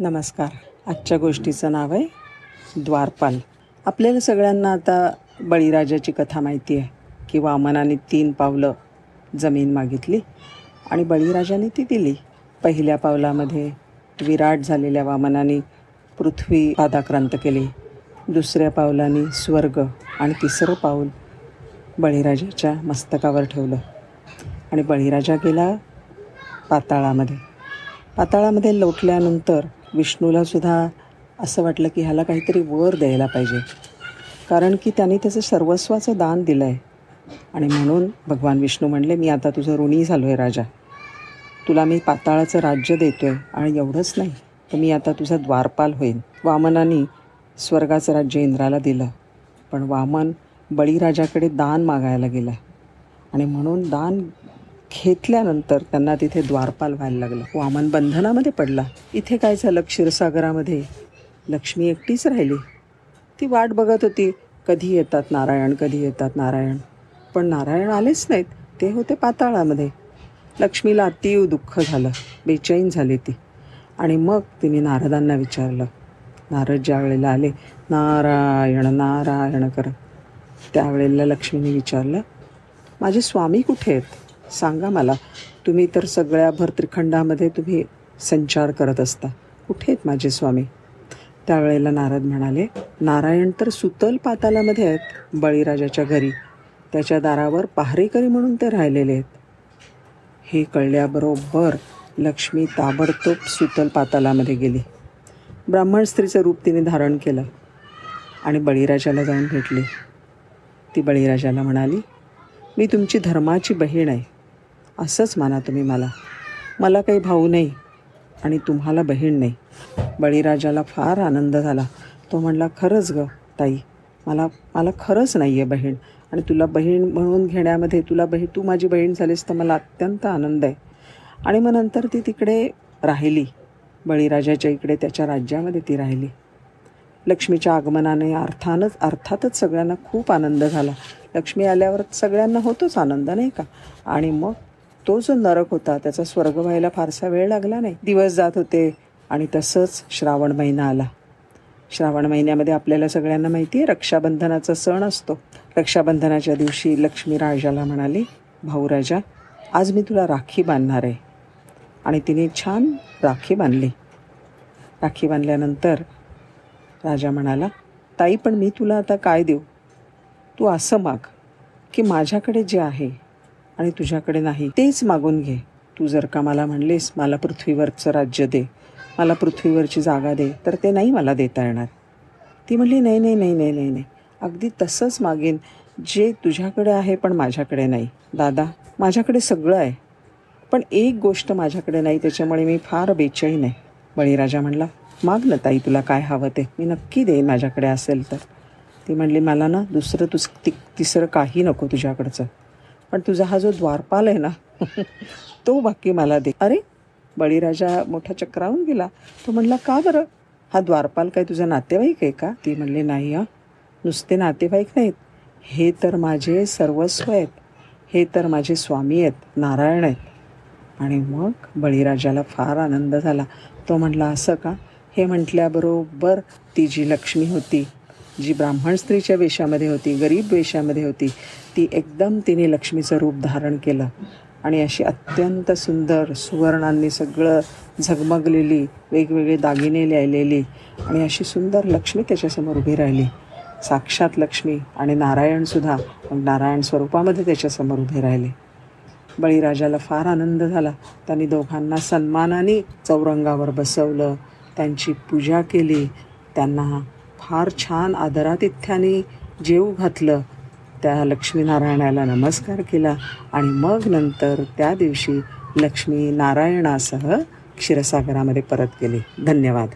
नमस्कार. आजच्या गोष्टीचं नाव आहे द्वारपाल. आपल्याला सगळ्यांना आता बळीराजाची कथा माहिती आहे की वामनाने तीन पावलं जमीन मागितली आणि बळीराजाने ती दिली. पहिल्या पावलामध्ये विराट झालेल्या वामनाने पृथ्वी पादाक्रांत केली. दुसऱ्या पावलाने स्वर्ग आणि तिसरं पाऊल बळीराजाच्या मस्तकावर ठेवलं. आणि बळीराजा गेला पाताळामध्ये. पाताळामध्ये लोटल्यानंतर विष्णूला सुद्धा असं वाटलं की ह्याला काहीतरी वर द्यायला पाहिजे. कारण की त्याने त्याचं सर्वस्वाचं दान दिलं आहे आणि म्हणून भगवान विष्णू म्हणले मी आता तुझं ऋणी झालो आहे राजा. तुला मी पाताळाचं राज्य देतो आहे आणि एवढंच नाही तर मी आता तुझा द्वारपाल होईन. वामनाने स्वर्गाचं राज्य इंद्राला दिलं पण वामन बळीराजाकडे दान मागायला गेला. आणि म्हणून दान घेतल्यानंतर त्यांना तिथे द्वारपाल व्हायला लागलं. वामन बंधनामध्ये पडला. इथे काय झालं? क्षीरसागरामध्ये लक्ष्मी एकटीच राहिली. ती वाट बघत होती कधी येतात नारायण कधी येतात नारायण. पण नारायण आलेच नाहीत. ते होते पाताळामध्ये. लक्ष्मीला अतिव दुःख झालं. बेचैन झाली ती. आणि मग तिने नारदांना विचारलं. नारद ज्या वेळेला आले नारायण नारायण करत त्यावेळेला लक्ष्मीने विचारलं माझे स्वामी कुठे आहेत? सांगा मला तुम्ही तर सगळ्या भरत्रिखंडामध्ये तुम्ही संचार करत असता. कुठे आहेत माझे स्वामी? त्यावेळेला नारद म्हणाले नारायण तर सुतल पातालामध्ये आहेत बळीराजाच्या घरी. त्याच्या दारावर पहारेकरी म्हणून ते राहिलेले आहेत. हे कळल्याबरोबर लक्ष्मी ताबडतोब सुतल पातालामध्ये गेली. ब्राह्मण स्त्रीचं रूप तिने धारण केलं आणि बळीराजाला जाऊन भेटली. ती बळीराजाला म्हणाली मी तुमची धर्माची बहीण आहे. असंच माना तुम्ही मला. मला काही भाऊ नाही आणि तुम्हाला बहीण नाही. बळीराजाला फार आनंद झाला. तो म्हणला खरंच ग ताई मला मला खरंच नाही आहे बहीण आणि तुला बहीण म्हणून घेण्यामध्ये तुला बहीण तू माझी बहीण झालीस तर मला अत्यंत आनंद आहे. आणि मग नंतर ती तिकडे राहिली. बळीराजाच्या इकडे त्याच्या राज्यामध्ये ती राहिली. लक्ष्मीच्या आगमनाने अर्थानच अर्थातच सगळ्यांना खूप आनंद झाला. लक्ष्मी आल्यावर सगळ्यांना होतोच आनंद नाही का? आणि मग तो जो नरक होता त्याचा स्वर्ग व्हायला फारसा वेळ लागला नाही. दिवस जात होते आणि तसंच श्रावण महिना आला. श्रावण महिन्यामध्ये आपल्याला सगळ्यांना माहिती आहे रक्षाबंधनाचा सण असतो. रक्षाबंधनाच्या दिवशी लक्ष्मी राजाला म्हणाली भाऊ राजा आज मी तुला राखी बांधणार आहे. आणि तिने छान राखी बांधली. राखी बांधल्यानंतर राजा म्हणाला ताई पण मी तुला आता काय देऊ? तू असं माग की माझ्याकडे जे आहे आणि तुझ्याकडे नाही तेच मागून घे. तू जर का मला म्हणलेस मला पृथ्वीवरचं राज्य दे मला पृथ्वीवरची जागा दे तर ते नाही मला देता येणार. ती म्हणली नाही नाही नाही नाही नाही नाही. अगदी तसंच मागेन. जे तुझ्याकडे आहे पण माझ्याकडे नाही. दादा माझ्याकडे सगळं आहे. पण एक गोष्ट माझ्याकडे नाही त्याच्यामुळे मी फार बेचैन आहे. बळीराजा म्हणला माग ना ताई तुला काय हवं ते. मी नक्की देईन माझ्याकडे असेल तर. ती म्हणली मला ना दुसरं तुझ ति तिसरं काही नको तुझ्याकडचं. पण तुझा हा जो द्वारपाल आहे ना तो बाकी मला दे. अरे बळीराजा मोठा चक्रावून गेला. तो म्हणला का बरं? हा द्वारपाल काय तुझा नातेवाईक आहे का? ती म्हणली नाही हा. नुसते नातेवाईक नाहीत. हे तर माझे सर्वस्व आहेत. हे तर माझे स्वामी आहेत. नारायण आहेत. आणि मग बळीराजाला फार आनंद झाला. तो म्हणला असं का? हे म्हटल्याबरोबर ती जी लक्ष्मी होती जी ब्राह्मण स्त्रीच्या वेशामध्ये होती गरीब वेशामध्ये होती ती एकदम तिने लक्ष्मीचं रूप धारण केलं. आणि अशी अत्यंत सुंदर सुवर्णांनी सगळं झगमगलेली वेगवेगळे दागिने लिहिलेली आणि अशी सुंदर लक्ष्मी त्याच्यासमोर उभी राहिली. साक्षात लक्ष्मी आणि नारायणसुद्धा मग नारायण स्वरूपामध्ये त्याच्यासमोर उभे राहिले. बळीराजाला फार आनंद झाला. त्यांनी दोघांना सन्मानाने चौरंगावर बसवलं त्यांची पूजा केली त्यांना फार छान आदरातिथ्याने जेव घातलं त्या लक्ष्मीनारायणाला नमस्कार केला आणि मग नंतर त्या दिवशी लक्ष्मी नारायणासह क्षीरसागरामध्ये परत गेले. धन्यवाद.